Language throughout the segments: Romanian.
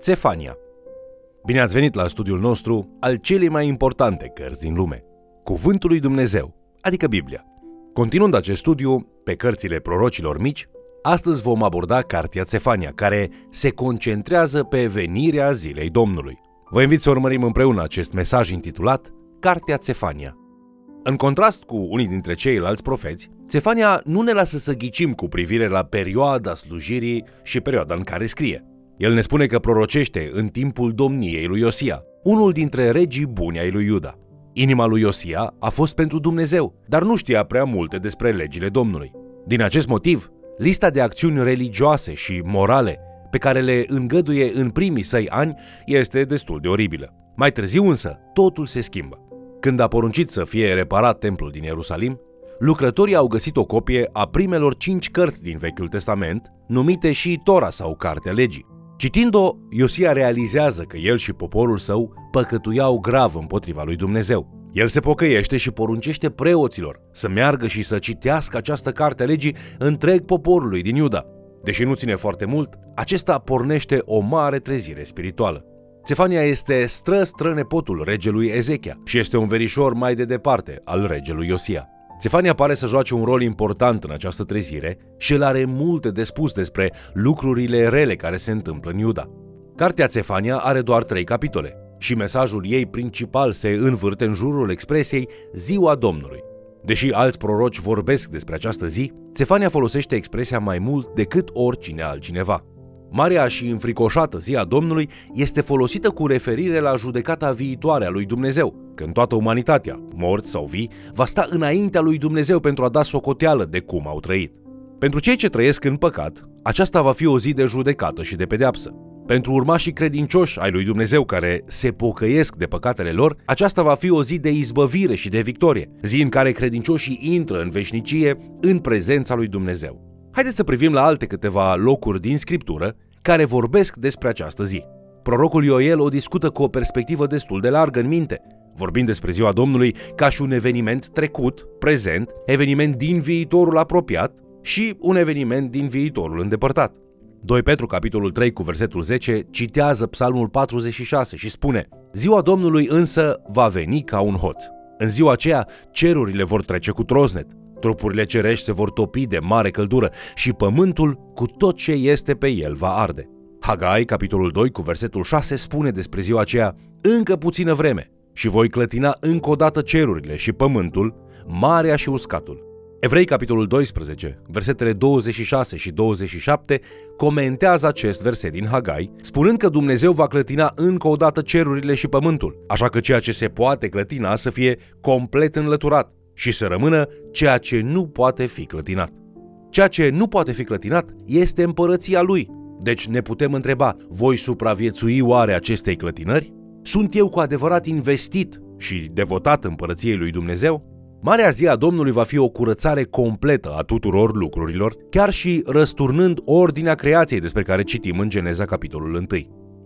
Țefania. Bine ați venit la studiul nostru al celei mai importante cărți din lume, Cuvântul lui Dumnezeu, adică Biblia. Continuând acest studiu pe cărțile prorocilor mici, astăzi vom aborda Cartea Țefania, care se concentrează pe venirea zilei Domnului. Vă invit să urmărim împreună acest mesaj intitulat Cartea Țefania. În contrast cu unii dintre ceilalți profeți, Țefania nu ne lasă să ghicim cu privire la perioada slujirii și perioada în care scrie. El ne spune că prorocește în timpul domniei lui Iosia, unul dintre regii buni ai lui Iuda. Inima lui Iosia a fost pentru Dumnezeu, dar nu știa prea multe despre legile Domnului. Din acest motiv, lista de acțiuni religioase și morale pe care le îngăduie în primii săi ani este destul de oribilă. Mai târziu însă, totul se schimbă. Când a poruncit să fie reparat templul din Ierusalim, lucrătorii au găsit o copie a primelor cinci cărți din Vechiul Testament, numite și Tora sau Cartea Legii. Citind-o, Iosia realizează că el și poporul său păcătuiau grav împotriva lui Dumnezeu. El se pocăiește și poruncește preoților să meargă și să citească această carte a legii întreg poporului din Iuda. Deși nu ține foarte mult, acesta pornește o mare trezire spirituală. Țefania este stră-stră nepotul regelui Ezechia și este un verișor mai de departe al regelui Iosia. Țefania pare să joace un rol important în această trezire și el are multe de spus despre lucrurile rele care se întâmplă în Iuda. Cartea Țefania are doar trei capitole și mesajul ei principal se învârte în jurul expresiei Ziua Domnului. Deși alți proroci vorbesc despre această zi, Țefania folosește expresia mai mult decât oricine altcineva. Marea și înfricoșată zi a Domnului este folosită cu referire la judecata viitoare a lui Dumnezeu, când toată umanitatea, morți sau vii, va sta înaintea lui Dumnezeu pentru a da socoteală de cum au trăit. Pentru cei ce trăiesc în păcat, aceasta va fi o zi de judecată și de pedeapsă. Pentru urmașii credincioși ai lui Dumnezeu care se pocăiesc de păcatele lor, aceasta va fi o zi de izbăvire și de victorie, zi în care credincioșii intră în veșnicie în prezența lui Dumnezeu. Haideți să privim la alte câteva locuri din Scriptură care vorbesc despre această zi. Prorocul Ioel o discută cu o perspectivă destul de largă în minte, vorbind despre ziua Domnului ca și un eveniment trecut, prezent, eveniment din viitorul apropiat și un eveniment din viitorul îndepărtat. 2 Petru, capitolul 3, cu versetul 10, citează psalmul 46 și spune Ziua Domnului însă va veni ca un hoț. În ziua aceea, cerurile vor trece cu troznet, Trupurile cerești se vor topi de mare căldură și pământul cu tot ce este pe el va arde. Hagai, capitolul 2, cu versetul 6, spune despre ziua aceea, încă puțină vreme și voi clătina încă o dată cerurile și pământul, marea și uscatul. Evrei, capitolul 12, versetele 26 și 27, comentează acest verset din Hagai, spunând că Dumnezeu va clătina încă o dată cerurile și pământul, așa că ceea ce se poate clătina să fie complet înlăturat și să rămână ceea ce nu poate fi clătinat. Ceea ce nu poate fi clătinat este împărăția lui. Deci ne putem întreba, voi supraviețui oare acestei clătinări? Sunt eu cu adevărat investit și devotat împărăției lui Dumnezeu? Marea zi a Domnului va fi o curățare completă a tuturor lucrurilor, chiar și răsturnând ordinea creației despre care citim în Geneza capitolul 1.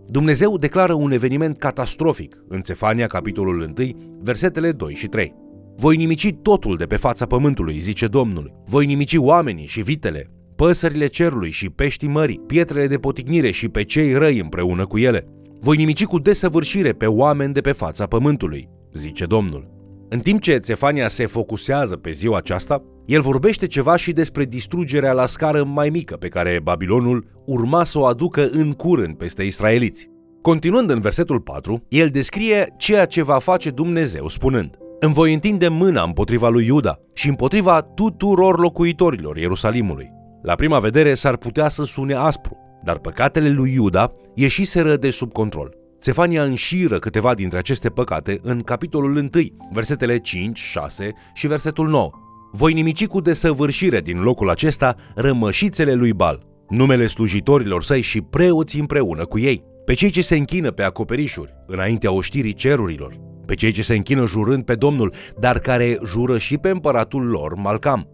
Dumnezeu declară un eveniment catastrofic în Țefania capitolul 1, versetele 2 și 3. Voi nimici totul de pe fața pământului, zice Domnul. Voi nimici oamenii și vitele, păsările cerului și peștii mării, pietrele de poticnire și pe cei răi împreună cu ele. Voi nimici cu desăvârșire pe oameni de pe fața pământului, zice Domnul. În timp ce Țefania se focusează pe ziua aceasta, el vorbește ceva și despre distrugerea la scară mai mică pe care Babilonul urma să o aducă în curând peste israeliți. Continuând în versetul 4, el descrie ceea ce va face Dumnezeu spunând îmi voi întinde mâna împotriva lui Iuda și împotriva tuturor locuitorilor Ierusalimului. La prima vedere s-ar putea să sune aspru, dar păcatele lui Iuda ieșiseră de sub control. Țefania înșiră câteva dintre aceste păcate în capitolul 1, versetele 5, 6 și versetul 9. Voi nimici cu desăvârșire din locul acesta rămășițele lui Bal, numele slujitorilor săi și preoții împreună cu ei, pe cei ce se închină pe acoperișuri, înaintea oștirii cerurilor, pe cei ce se închină jurând pe Domnul, dar care jură și pe împăratul lor, Malcam,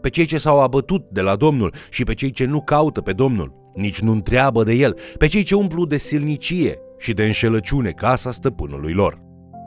pe cei ce s-au abătut de la Domnul și pe cei ce nu caută pe Domnul, nici nu întreabă de el, pe cei ce umplu de silnicie și de înșelăciune casa stăpânului lor.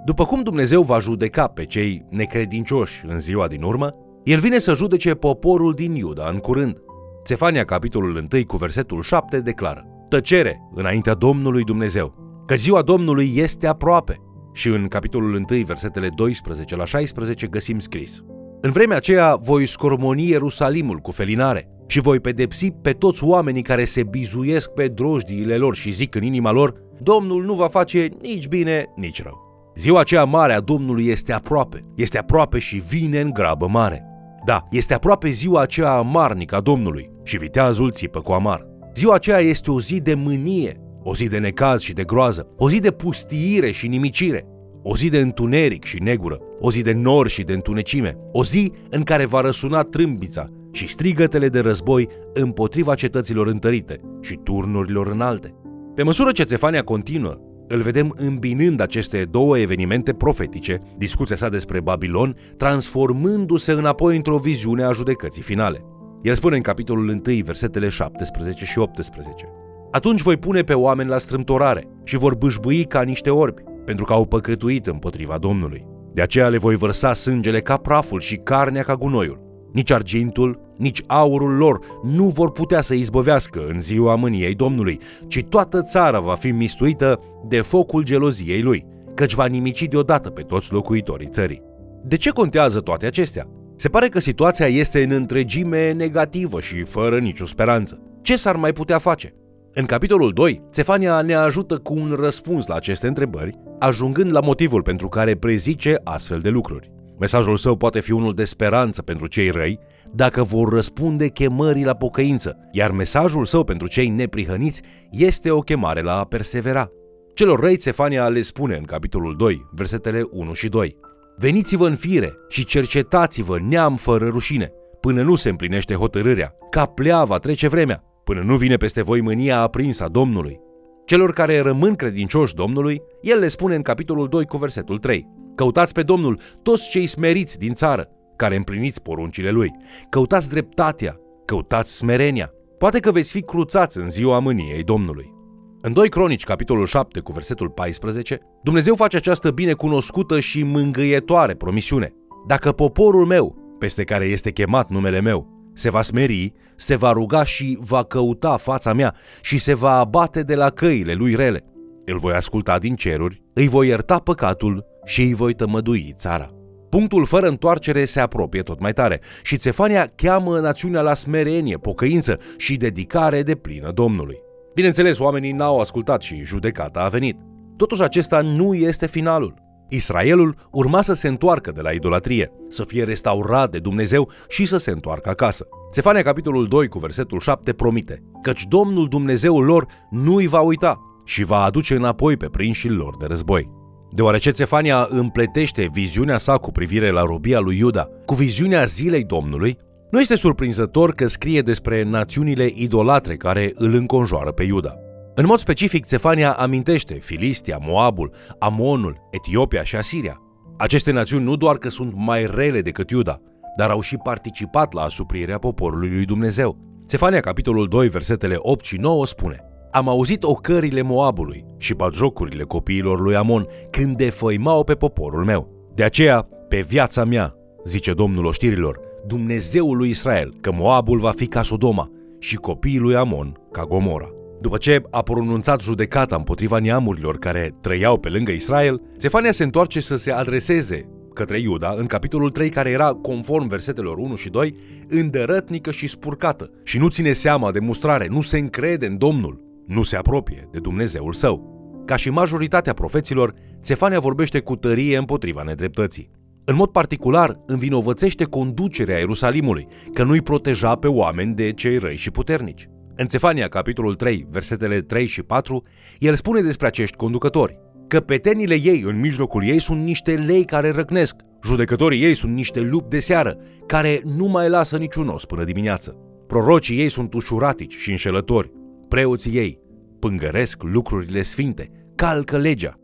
După cum Dumnezeu va judeca pe cei necredincioși în ziua din urmă, el vine să judece poporul din Iuda în curând. Țefania, capitolul 1, cu versetul 7, declară tăcere înaintea Domnului Dumnezeu, că ziua Domnului este aproape. Și în capitolul 1, versetele 12 la 16 găsim scris. În vremea aceea voi scormoni Ierusalimul cu felinare și voi pedepsi pe toți oamenii care se bizuiesc pe drojdiile lor și zic în inima lor, Domnul nu va face nici bine, nici rău. Ziua aceea mare a Domnului este aproape, este aproape și vine în grabă mare. Da, este aproape ziua aceea amarnică a Domnului și viteazul țipă cu amar. Ziua aceea este o zi de mânie, o zi de necaz și de groază, o zi de pustiire și nimicire, o zi de întuneric și negură, o zi de nor și de întunecime, o zi în care va răsuna trâmbița și strigătele de război împotriva cetăților întărite și turnurilor înalte. Pe măsură ce Țefania continuă, îl vedem îmbinând aceste două evenimente profetice, discuția sa despre Babilon, transformându-se înapoi într-o viziune a judecății finale. El spune în capitolul 1, versetele 17 și 18. Atunci voi pune pe oameni la strâmtorare și vor bâșbâi ca niște orbi, pentru că au păcătuit împotriva Domnului. De aceea le voi vărsa sângele ca praful și carnea ca gunoiul. Nici argintul, nici aurul lor nu vor putea să izbăvească în ziua mâniei Domnului, ci toată țara va fi mistuită de focul geloziei lui, căci va nimici deodată pe toți locuitorii țării. De ce contează toate acestea? Se pare că situația este în întregime negativă și fără nicio speranță. Ce s-ar mai putea face? În capitolul 2, Stefania ne ajută cu un răspuns la aceste întrebări, ajungând la motivul pentru care prezice astfel de lucruri. Mesajul său poate fi unul de speranță pentru cei răi, dacă vor răspunde chemării la pocăință, iar mesajul său pentru cei neprihăniți este o chemare la a persevera. Celor răi Stefania le spune în capitolul 2, versetele 1 și 2. Veniți-vă în fire și cercetați-vă neam fără rușine, până nu se împlinește hotărârea, ca pleava trece vremea, până nu vine peste voi mânia aprinsă a Domnului. Celor care rămân credincioși Domnului, el le spune în capitolul 2 cu versetul 3. Căutați pe Domnul toți cei smeriți din țară, care împliniți poruncile Lui. Căutați dreptatea, căutați smerenia. Poate că veți fi cruțați în ziua mâniei Domnului. În 2 Cronici, capitolul 7, cu versetul 14, Dumnezeu face această binecunoscută și mângâietoare promisiune. Dacă poporul meu, peste care este chemat numele meu, se va smeri, se va ruga și va căuta fața mea și se va abate de la căile lui rele. Îl voi asculta din ceruri, îi voi ierta păcatul și îi voi tămădui țara. Punctul fără întoarcere se apropie tot mai tare și Țefania cheamă națiunea la smerenie, pocăință și dedicare de plină Domnului. Bineînțeles, oamenii n-au ascultat și judecata a venit. Totuși acesta nu este finalul. Israelul urma să se întoarcă de la idolatrie, să fie restaurat de Dumnezeu și să se întoarcă acasă. Țefania capitolul 2 cu versetul 7 promite, căci Domnul Dumnezeul lor nu îi va uita și va aduce înapoi pe prinșii lor de război. Deoarece Țefania împletește viziunea sa cu privire la robia lui Iuda cu viziunea zilei Domnului, nu este surprinzător că scrie despre națiunile idolatre care îl înconjoară pe Iuda. În mod specific, Țefania amintește Filistia, Moabul, Amonul, Etiopia și Asiria. Aceste națiuni nu doar că sunt mai rele decât Iuda, dar au și participat la asuprirea poporului lui Dumnezeu. Țefania, capitolul 2, versetele 8 și 9 spune Am auzit ocările Moabului și batjocurile copiilor lui Amon când defăimau pe poporul meu. De aceea, pe viața mea, zice Domnul oștirilor, Dumnezeul lui Israel, că Moabul va fi ca Sodoma și copiii lui Amon ca Gomora. După ce a pronunțat judecata împotriva neamurilor care trăiau pe lângă Israel, Zefania se întoarce să se adreseze către Iuda în capitolul 3 care era, conform versetelor 1 și 2, îndărătnică și spurcată și nu ține seama de mustrare, nu se încrede în Domnul, nu se apropie de Dumnezeul său. Ca și majoritatea profeților, Țefania vorbește cu tărie împotriva nedreptății. În mod particular, învinovățește conducerea Ierusalimului, că nu-i proteja pe oameni de cei răi și puternici. În Țefania, capitolul 3, versetele 3 și 4, el spune despre acești conducători că petenile ei în mijlocul ei sunt niște lei care răcnesc, judecătorii ei sunt niște lupi de seară, care nu mai lasă niciun os până dimineață. Prorocii ei sunt ușuratici și înșelători, preoții ei pângăresc lucrurile sfinte, calcă legea.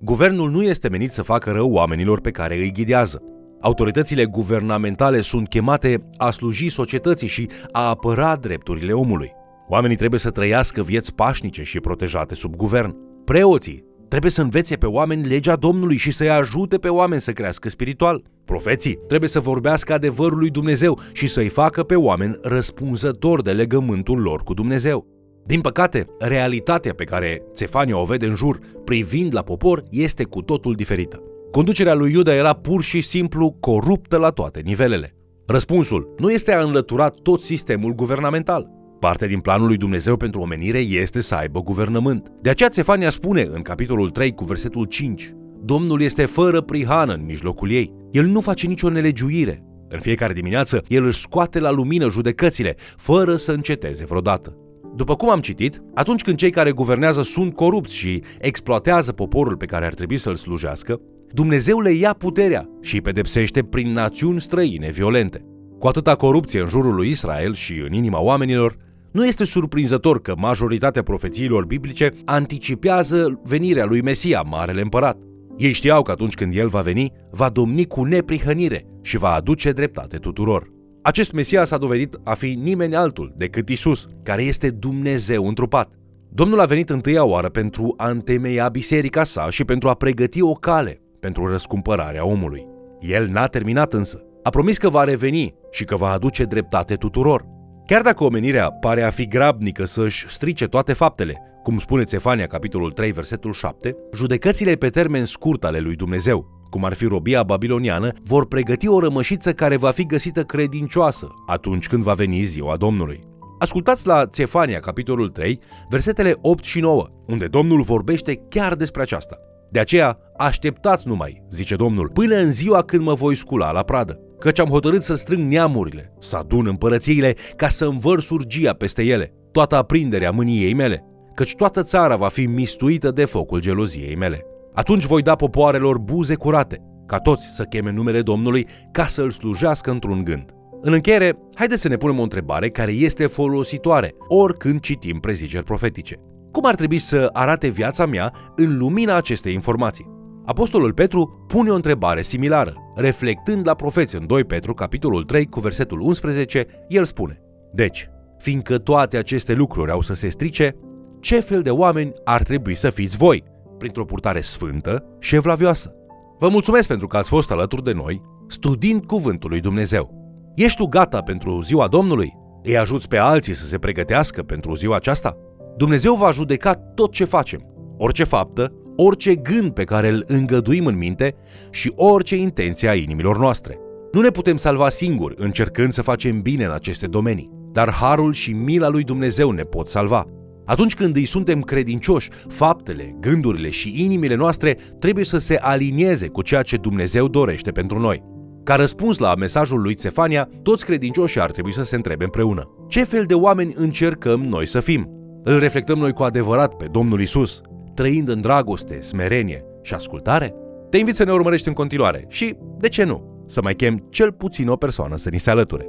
Guvernul nu este menit să facă rău oamenilor pe care îi ghidează. Autoritățile guvernamentale sunt chemate a sluji societății și a apăra drepturile omului. Oamenii trebuie să trăiască vieți pașnice și protejate sub guvern. Preoții trebuie să învețe pe oameni legea Domnului și să-i ajute pe oameni să crească spiritual. Profeții trebuie să vorbească adevărul lui Dumnezeu și să-i facă pe oameni răspunzători de legământul lor cu Dumnezeu. Din păcate, realitatea pe care Țefania o vede în jur, privind la popor, este cu totul diferită. Conducerea lui Iuda era pur și simplu coruptă la toate nivelele. Răspunsul nu este a înlătura tot sistemul guvernamental. Parte din planul lui Dumnezeu pentru omenire este să aibă guvernământ. De aceea Țefania spune în capitolul 3 cu versetul 5 Domnul este fără prihană în mijlocul ei. El nu face nicio nelegiuire. În fiecare dimineață, el își scoate la lumină judecățile, fără să înceteze vreodată. După cum am citit, atunci când cei care guvernează sunt corupți și exploatează poporul pe care ar trebui să-l slujească, Dumnezeu le ia puterea și îi pedepsește prin națiuni străine violente. Cu atâta corupție în jurul lui Israel și în inima oamenilor, nu este surprinzător că majoritatea profețiilor biblice anticipează venirea lui Mesia, Marele Împărat. Ei știau că atunci când el va veni, va domni cu neprihănire și va aduce dreptate tuturor. Acest Mesia s-a dovedit a fi nimeni altul decât Isus, care este Dumnezeu întrupat. Domnul a venit întâia oară pentru a întemeia biserica sa și pentru a pregăti o cale pentru răscumpărarea omului. El n-a terminat însă. A promis că va reveni și că va aduce dreptate tuturor. Chiar dacă omenirea pare a fi grabnică să-și strice toate faptele, cum spune Țefania, capitolul 3, versetul 7, judecățile pe termen scurt ale lui Dumnezeu, cum ar fi robia babiloniană, vor pregăti o rămășiță care va fi găsită credincioasă atunci când va veni ziua Domnului. Ascultați la Țefania, capitolul 3, versetele 8 și 9, unde Domnul vorbește chiar despre aceasta. De aceea, așteptați numai, zice Domnul, până în ziua când mă voi scula la pradă, căci am hotărât să strâng neamurile, să adun împărățiile, ca să învăr surgia peste ele, toată aprinderea mâniei mele, căci toată țara va fi mistuită de focul geloziei mele. Atunci voi da popoarelor buze curate, ca toți să cheme numele Domnului ca să îl slujească într-un gând. În încheiere, haideți să ne punem o întrebare care este folositoare oricând citim preziceri profetice. Cum ar trebui să arate viața mea în lumina acestei informații? Apostolul Petru pune o întrebare similară, reflectând la profeți în 2 Petru, capitolul 3, cu versetul 11, el spune Deci, fiindcă toate aceste lucruri au să se strice, ce fel de oameni ar trebui să fiți voi? Printr-o purtare sfântă și șevlavioasă. Vă mulțumesc pentru că ați fost alături de noi, studiind Cuvântul lui Dumnezeu. Ești tu gata pentru ziua Domnului? Îi ajuți pe alții să se pregătească pentru ziua aceasta? Dumnezeu va judeca tot ce facem, orice faptă, orice gând pe care îl îngăduim în minte și orice intenție a inimilor noastre. Nu ne putem salva singuri încercând să facem bine în aceste domenii, dar harul și mila lui Dumnezeu ne pot salva. Atunci când îi suntem credincioși, faptele, gândurile și inimile noastre trebuie să se alinieze cu ceea ce Dumnezeu dorește pentru noi. Ca răspuns la mesajul lui Țefania, toți credincioșii ar trebui să se întrebe împreună. Ce fel de oameni încercăm noi să fim? Îl reflectăm noi cu adevărat pe Domnul Isus, trăind în dragoste, smerenie și ascultare? Te invit să ne urmărești în continuare și, de ce nu, să mai chem cel puțin o persoană să ni se alăture.